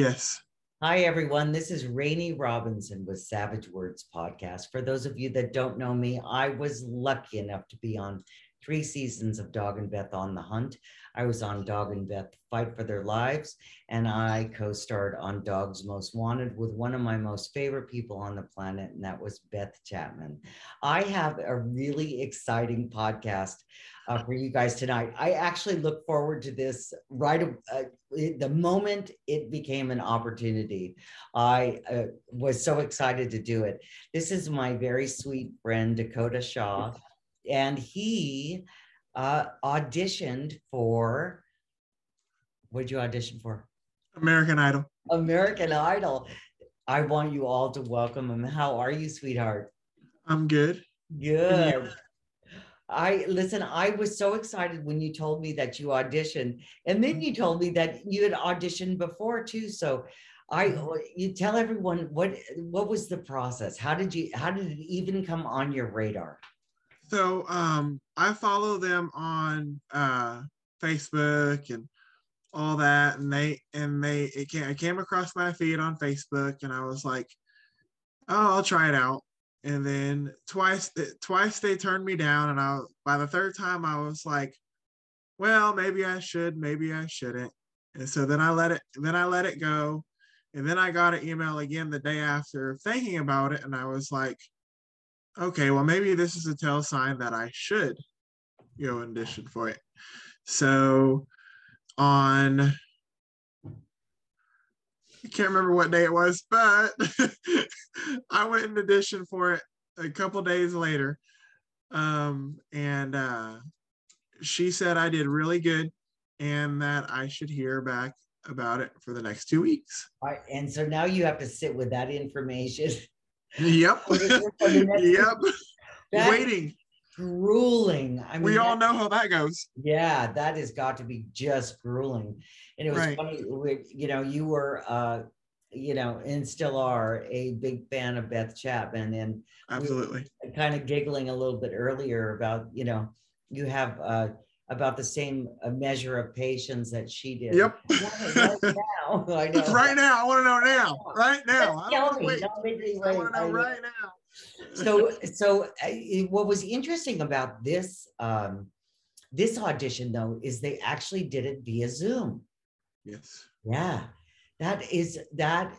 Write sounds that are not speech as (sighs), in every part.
Yes. Hi, everyone. This is Rainey Robinson with Savage Words Podcast. For those of you that don't know me, I was lucky enough to be on three seasons of Dog and Beth on the Hunt. I was on Dog and Beth Fight for Their Lives, and I co starred on Dogs Most Wanted with one of my most favorite people on the planet, and that was Beth Chapman. I have a really exciting podcast uh, for you guys tonight. I actually look forward to this right uh, the moment it became an opportunity. I uh, was so excited to do it. This is my very sweet friend, Dakota Shaw and he uh, auditioned for what did you audition for? American Idol. American Idol. I want you all to welcome him. How are you, sweetheart? I'm good. Good. I listen, I was so excited when you told me that you auditioned. And then you told me that you had auditioned before too. So I mm-hmm. you tell everyone what what was the process? How did you how did it even come on your radar? So um, I follow them on uh, Facebook and all that, and they and they it came, it came across my feed on Facebook, and I was like, oh, I'll try it out. And then twice twice they turned me down, and I by the third time I was like, well, maybe I should, maybe I shouldn't. And so then I let it then I let it go. And then I got an email again the day after thinking about it, and I was like, okay, well, maybe this is a tell sign that I should go audition for it. So on, I can't remember what day it was, but (laughs) I went and auditioned for it a couple days later. Um, and uh, she said I did really good and that I should hear back about it for the next two weeks. All right, and so now you have to sit with that information (laughs) Yep. (laughs) yep. Waiting. Grueling. I mean, we all know how that goes. Yeah, that has got to be just grueling. And it was right. funny, you know, you were, uh, you know, and still are a big fan of Beth Chapman. And absolutely we kind of giggling a little bit earlier about, you know, you have uh, about the same uh, measure of patience that she did. Yep. (laughs) (laughs) right now, I know. Right now, I want to know now. Right now. Don't wait. I want to know right now. so, so uh, what was interesting about this um, this audition though is they actually did it via Zoom. Yes. Yeah that is that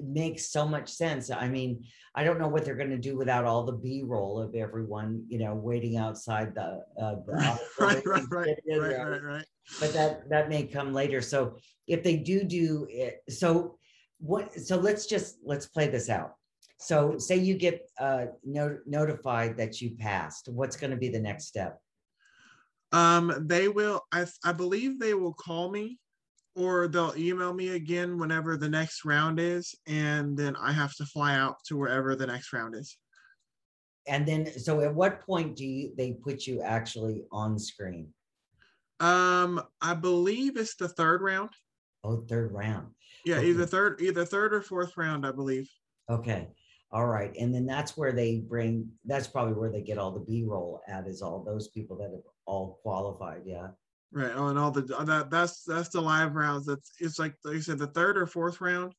makes so much sense. I mean i don't know what they're going to do without all the b-roll of everyone you know waiting outside the, uh, (laughs) the right, right, right, right, right, right, but that that may come later. So if they do do it so what so let's just let's play this out. So say you get uh no, notified that you passed what's going to be the next step? Um they will i i believe they will call me or they'll email me again whenever the next round is and then i have to fly out to wherever the next round is. And then so at what point do you they put you actually on screen? Um i believe it's the third round. Oh third round. Yeah okay. either third either third or fourth round i believe. Okay. All right. And then that's where they bring that's probably where they get all the b-roll at is all those people that have all qualified yeah Right. Oh, and all the that that's that's the live rounds. That's it's like like you said, the third or fourth round,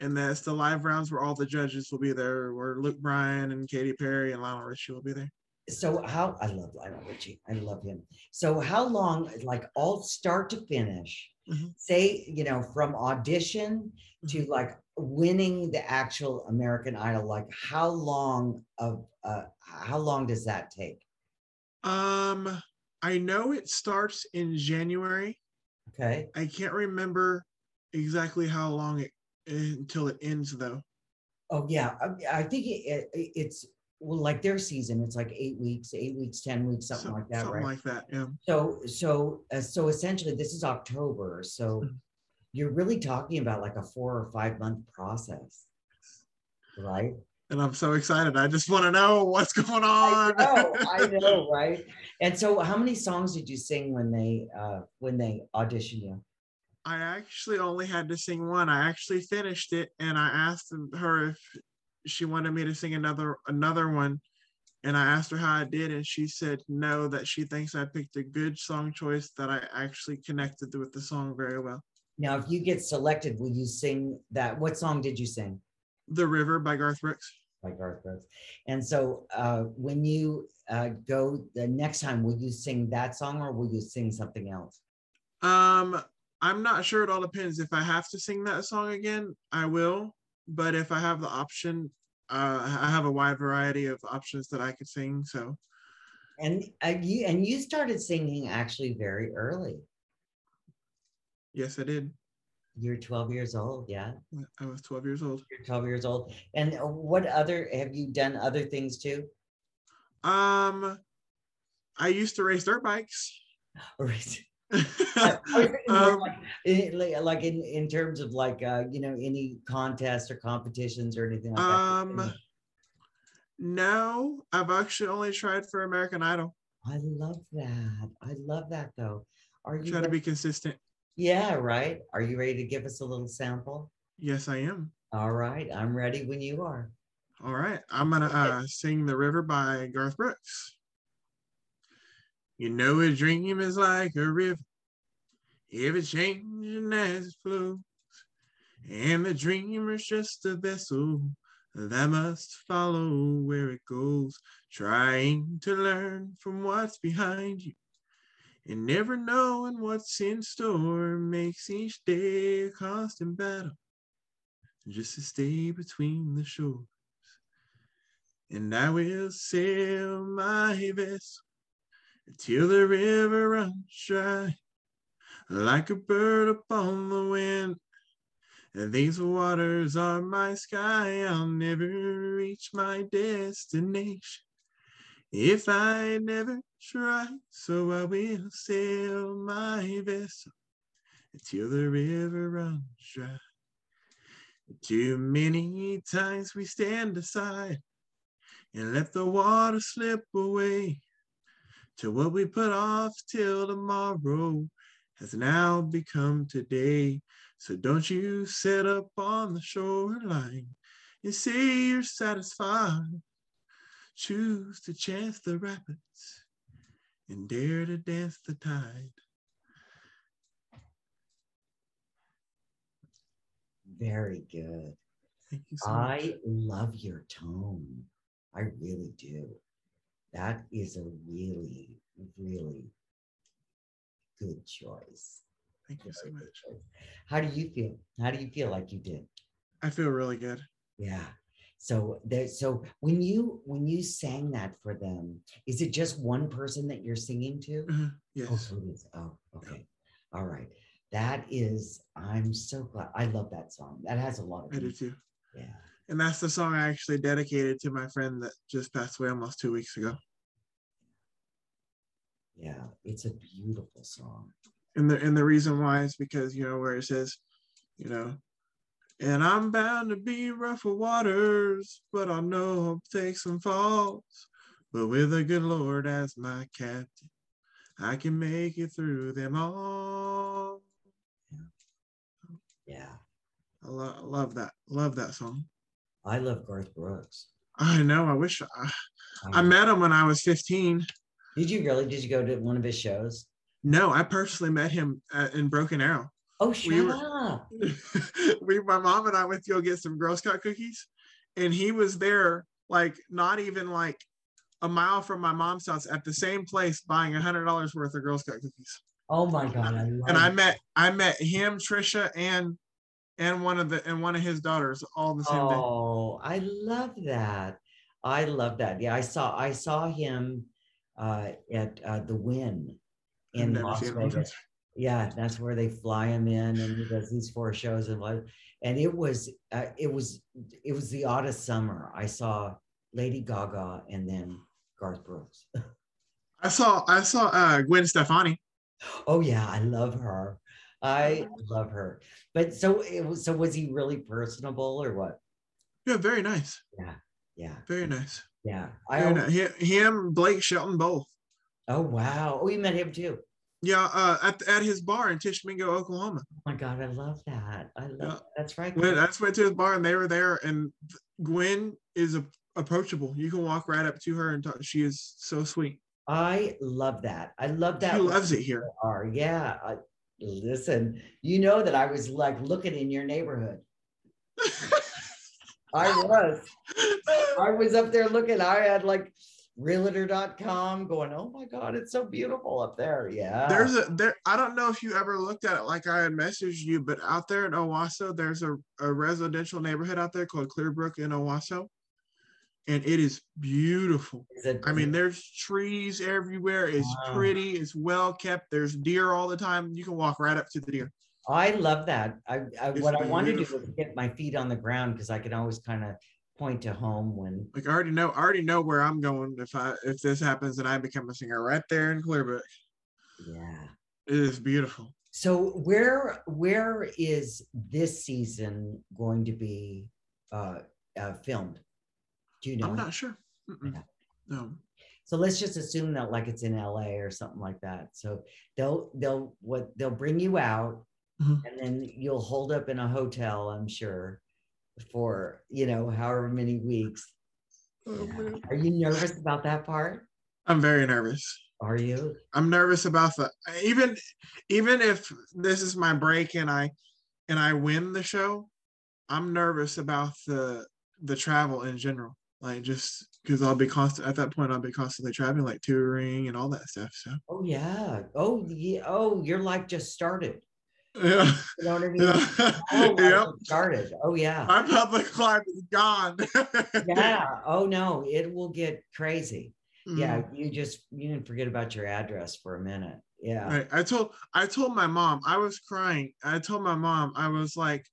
and that's the live rounds where all the judges will be there, where Luke Bryan and Katy Perry and Lionel Richie will be there. So how I love Lionel Richie. I love him. So how long, like all start to finish, mm-hmm. say, you know, from audition to mm-hmm. like winning the actual American Idol, like how long of uh how long does that take? Um I know it starts in January. Okay. I can't remember exactly how long it until it ends though. Oh yeah, I, I think it, it, it's well like their season. It's like eight weeks, eight weeks, ten weeks, something so, like that, something right? like that. Yeah. So so uh, so essentially, this is October. So mm-hmm. you're really talking about like a four or five month process, right? And I'm so excited. I just want to know what's going on. I know, I (laughs) know, right? And so, how many songs did you sing when they uh, when they auditioned you? I actually only had to sing one. I actually finished it, and I asked her if she wanted me to sing another another one, and I asked her how I did, and she said no, that she thinks I picked a good song choice, that I actually connected with the song very well. Now, if you get selected, will you sing that? What song did you sing? The River by Garth Brooks. By Garth Brooks. And so uh, when you uh, go the next time, will you sing that song or will you sing something else? Um, I'm not sure. It all depends. If I have to sing that song again, I will. But if I have the option, uh, I have a wide variety of options that I could sing. So. And uh, you and you started singing actually very early. Yes, I did. You're 12 years old, yeah. I was 12 years old. You're 12 years old. And what other have you done other things too? Um, I used to race dirt bikes. (laughs) (laughs) um, like, like in, in terms of like uh, you know any contests or competitions or anything like that? um, that. No, I've actually only tried for American Idol. I love that. I love that though. Are you trying to be consistent? Yeah, right. Are you ready to give us a little sample? Yes, I am. All right, I'm ready when you are. All right, I'm gonna uh, sing "The River" by Garth Brooks. You know, a dream is like a river, ever changing as it flows, and the dreamer's just a vessel that must follow where it goes, trying to learn from what's behind you and never knowing what's in store makes each day a constant battle just to stay between the shores. And I will sail my vessel until the river runs dry, like a bird upon the wind. And these waters are my sky, I'll never reach my destination if I never so I will sail my vessel until the river runs dry. Too many times we stand aside and let the water slip away to what we put off till tomorrow has now become today. So don't you set up on the shoreline and say you're satisfied choose to chance the rapids and dare to dance the tide. Very good. So I much. love your tone. I really do. That is a really, really good choice. Thank you so much. How do you feel? How do you feel like you did? I feel really good. Yeah. So there, so when you when you sang that for them, is it just one person that you're singing to? Mm-hmm. Yes. Oh, is. Oh, okay. Yeah. All right. That is. I'm so glad. I love that song. That has a lot of. I do too. Yeah. And that's the song I actually dedicated to my friend that just passed away almost two weeks ago. Yeah, it's a beautiful song. And the and the reason why is because you know where it says, you know, and I'm bound to be rougher waters, but I know I'll take some falls. But with a good Lord as my captain, I can make it through them all. Yeah. I, lo- I love that. Love that song. I love Garth Brooks. I know. I wish I, I met him when I was 15. Did you really? Did you go to one of his shows? No, I personally met him at, in Broken Arrow. Oh, shut we were, up. (laughs) we, my mom and I went to go get some Girl Scout cookies, and he was there, like not even like a mile from my mom's house at the same place buying a hundred dollars worth of Girl Scout cookies. Oh my god! I and I met I met him, Trisha, and and one of the and one of his daughters all the same oh, day. Oh, I love that. I love that. Yeah, I saw I saw him uh, at uh, the Wynn in Las Vegas yeah that's where they fly him in and he does these four shows and what and it was uh, it was it was the oddest summer. I saw lady gaga and then garth brooks. (laughs) I saw i saw uh gwen stefani. Oh yeah i love her. I love her. But so it was so was he really personable or what? Yeah very nice. Yeah yeah. Very nice. Yeah i nice. him blake shelton both. Oh wow. Oh you met him too yeah, uh, at at his bar in Tishomingo, Oklahoma. Oh my God, I love that. I love yeah. that's right. When I just went to his bar and they were there, and Gwen is a, approachable. You can walk right up to her and talk. She is so sweet. I love that. I love that. She loves it here. Are yeah. I, Listen, you know that I was like looking in your neighborhood. (laughs) I was. I was up there looking. I had like realtor.com going, oh my God, it's so beautiful up there. Yeah. There's a there. I don't know if you ever looked at it like I had messaged you, but out there in Owasso, there's a, a residential neighborhood out there called Clearbrook in Owasso. And it is beautiful. Is it- I mean, there's trees everywhere. It's Wow. pretty. It's well kept. There's deer all the time. You can walk right up to the deer. I love that. I, I what I wanted to do is get my feet on the ground because I can always kind of point to home when Like I already know. I already know where I'm going if I if this happens and I become a singer right there in Clearbrook. yeah. It is beautiful. So where where is this season going to be uh, uh filmed? Do you know? I'm not sure. Yeah. No. So let's just assume that like it's in LA or something like that. So they'll they'll what they'll bring you out Mhm. and then you'll hold up in a hotel, I'm sure, for you know, however many weeks. Yeah. Are you nervous about that part? I'm very nervous. Are you? I'm nervous about the even even if this is my break and I and I win the show, I'm nervous about the the travel in general. Like just because I'll be constant at that point I'll be constantly traveling, like touring and all that stuff. So Oh yeah. Oh yeah. Oh, your life just started. Yeah. You know what I mean? Yeah. Oh, (laughs) yep. started. Oh yeah. My public life is gone. (laughs) Yeah. Oh no, it will get crazy. Yeah. Mhm. You just you didn't forget about your address for a minute. Yeah. Right. I told I told my mom, I was crying. I told my mom, I was like,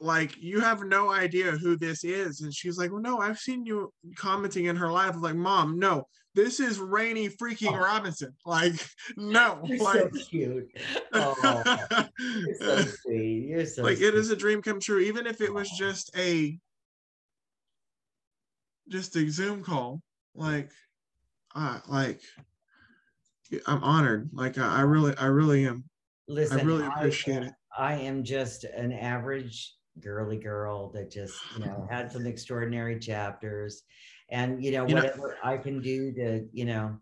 like, you have no idea who this is. And she's like, Well, no, I've seen you commenting in her life. I'm like, Mom, no, this is Rainey freaking Oh. Robinson. Like, no. You're like, so cute. Oh, you're so sweet. (laughs) You're so like sweet. it is a dream come true, even if it was just a just a Zoom call. Like, uh, like I'm honored. Like I, I really, I really am. Listen, I really appreciate it. I am just an average girly girl that just, you know, had some (sighs) extraordinary chapters. And, you know, You know- whatever I can do to, you know,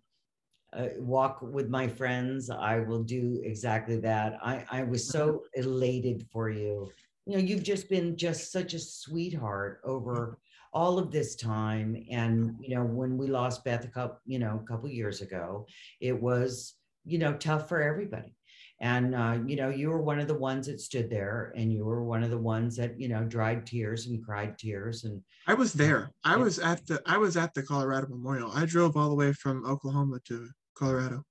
uh, walk with my friends, I will do exactly that. I, I was so elated for you. You know, you've just been just such a sweetheart over all of this time. And, you know, when we lost Beth a couple, you know, a couple years ago, it was, you know, tough for everybody and uh, you know you were one of the ones that stood there and you were one of the ones that you know dried tears and cried tears and I was there. I Yeah. was at the. I was at the Colorado Memorial. I drove all the way from Oklahoma to Colorado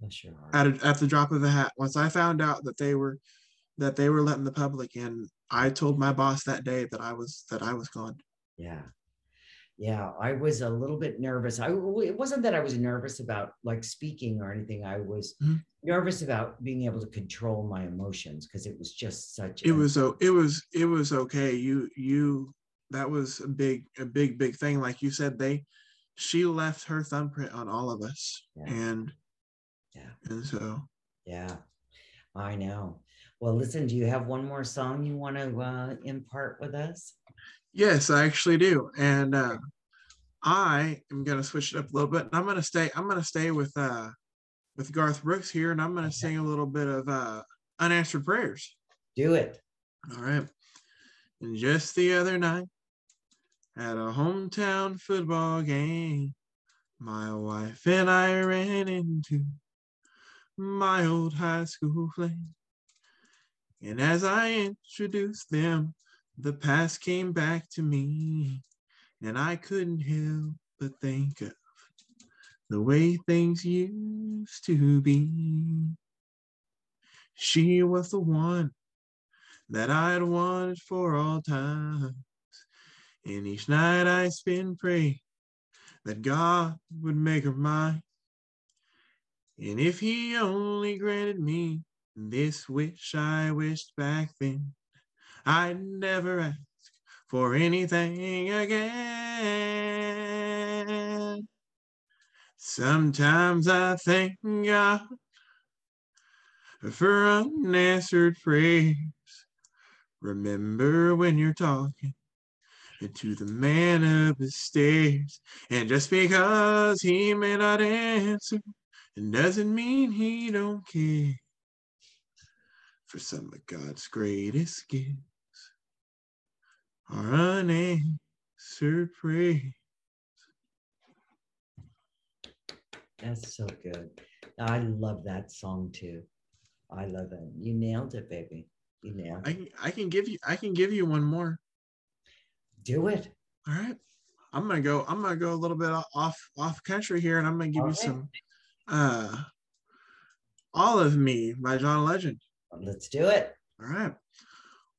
heart. at a, at the drop of a hat. Once I found out that they were that they were letting the public in, I told my boss that day that I was that I was gone. yeah yeah i was a little bit nervous. I it wasn't that i was nervous about like speaking or anything. I was Mhm. nervous about being able to control my emotions because it was just such it a- was so it was it was okay. You you that was a big a big big thing. Like you said they she left her thumbprint on all of us Yeah. and Yeah. and so yeah. I know. Well listen do you have one more song you want to uh, impart with us yes i actually do and uh i am gonna switch it up a little bit and i'm gonna stay i'm gonna stay with uh with garth brooks here and i'm gonna Okay. sing a little bit of uh unanswered prayers do it All right. And just the other night at a hometown football game, my wife and I ran into my old high school flame. And as I introduced them, the past came back to me, and I couldn't help but think of the way things used to be. She was the one that I'd wanted for all times. And each night I spend praying that God would make her mine. And if he only granted me this wish I wished back then, I'd never ask for anything again. Sometimes I thank God for unanswered prayers. Remember when you're talking to the man up the stairs, and just because he may not answer, it doesn't mean he don't care. for some of God's greatest gifts. Our unanswered praise. That's so good. I love that song too. I love it. You nailed it, baby. You nailed I it. can I can give you I can give you one more. Do it. All right. I'm gonna go. I'm gonna go a little bit off off country here, and I'm gonna give All you right. some. Uh, All of Me by John Legend. Let's do it. All right.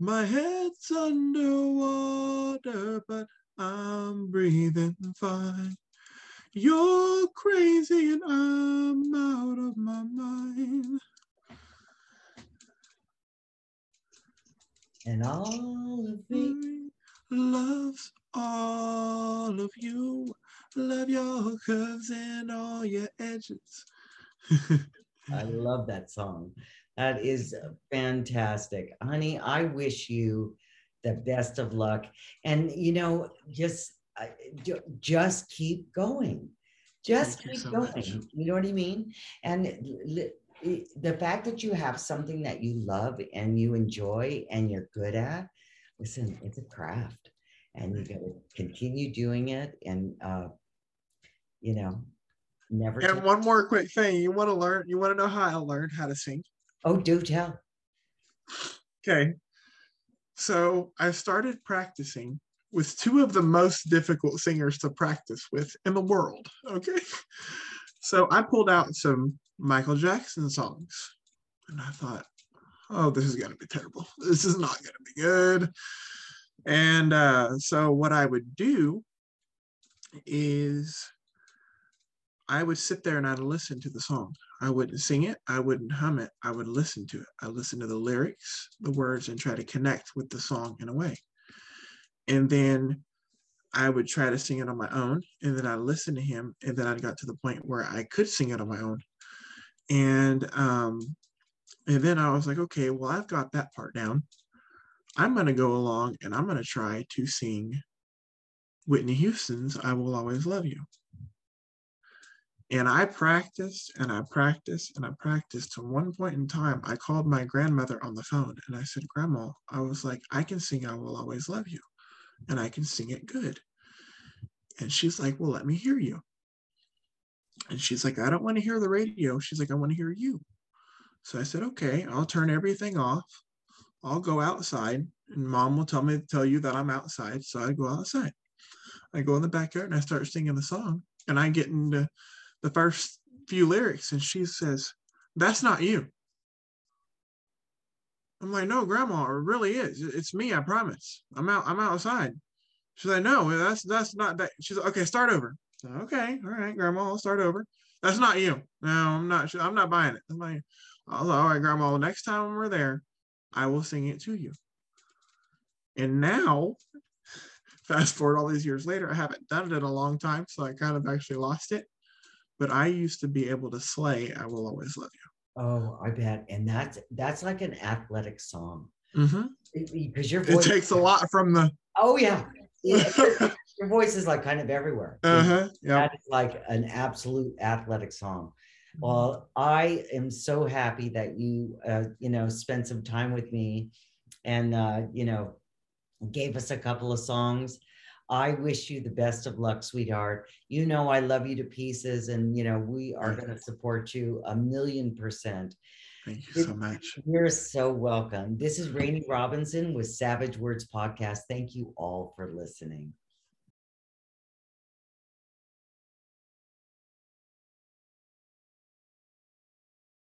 My head's underwater, but I'm breathing fine. You're crazy and I'm out of my mind. And all of me. Loves all of you. Love your curves and all your edges. (laughs) I love that song. That is fantastic. Honey, I wish you the best of luck. And, you know, just, just keep going. Just Thank you keep so going. much. You know what I mean? And the fact that you have something that you love and you enjoy and you're good at, listen, it's a craft and you got to continue doing it and, uh, you know, never. and one more quick thing. You want to learn, you want to know how I learned how to sing? Oh, do tell. Okay. So I started practicing with two of the most difficult singers to practice with in the world. Okay. So I pulled out some Michael Jackson songs and I thought, oh, this is going to be terrible. This is not going to be good. And uh, so what I would do is I would sit there and I'd listen to the song. I wouldn't sing it, I wouldn't hum it, I would listen to it. I listen to the lyrics, the words, and try to connect with the song in a way. And then I would try to sing it on my own, and then I listened to him, and then I got to the point where I could sing it on my own. And um, and then I was like, okay, well, I've got that part down. I'm gonna go along and I'm gonna try to sing Whitney Houston's I Will Always Love You. And I practiced and I practiced and I practiced. To one point in time, I called my grandmother on the phone and I said, Grandma, I was like, I can sing I Will Always Love You and I can sing it good. And she's like, Well, let me hear you. And she's like, I don't want to hear the radio. She's like, I want to hear you. So I said, Okay, I'll turn everything off. I'll go outside and mom will tell me tell you that I'm outside. So I go outside. I go in the backyard and I start singing the song. And I get into the first few lyrics and she says, That's not you. I'm like, no, grandma, it really is. It's me, I promise. I'm out, I'm outside. She's like, no, that's that's not that. She's like, okay, start over. So, okay, all right, grandma, I'll start over. That's not you. No, I'm not I'm not buying it. I'm like, like, all right, grandma, next time we're there, I will sing it to you. And now, (laughs) fast forward all these years later, I haven't done it in a long time, so I kind of actually lost it. But I used to be able to slay I Will Always Love you. Oh, I bet. And that's that's like an athletic song. You. hmm Because your It voice takes a lot from the, Oh yeah. (laughs) Yeah, your- voice is like kind of everywhere. Uh-huh, yeah. That is like an absolute athletic song. Well, I am so happy that you uh, you know spent some time with me and uh, you know gave us a couple of songs. I wish you the best of luck, sweetheart. You know I love you to pieces, and you know we are going to support you a million percent. Thank you so much. You're so welcome. This is Rainey Robinson with Savage Words Podcast. Thank you all for listening.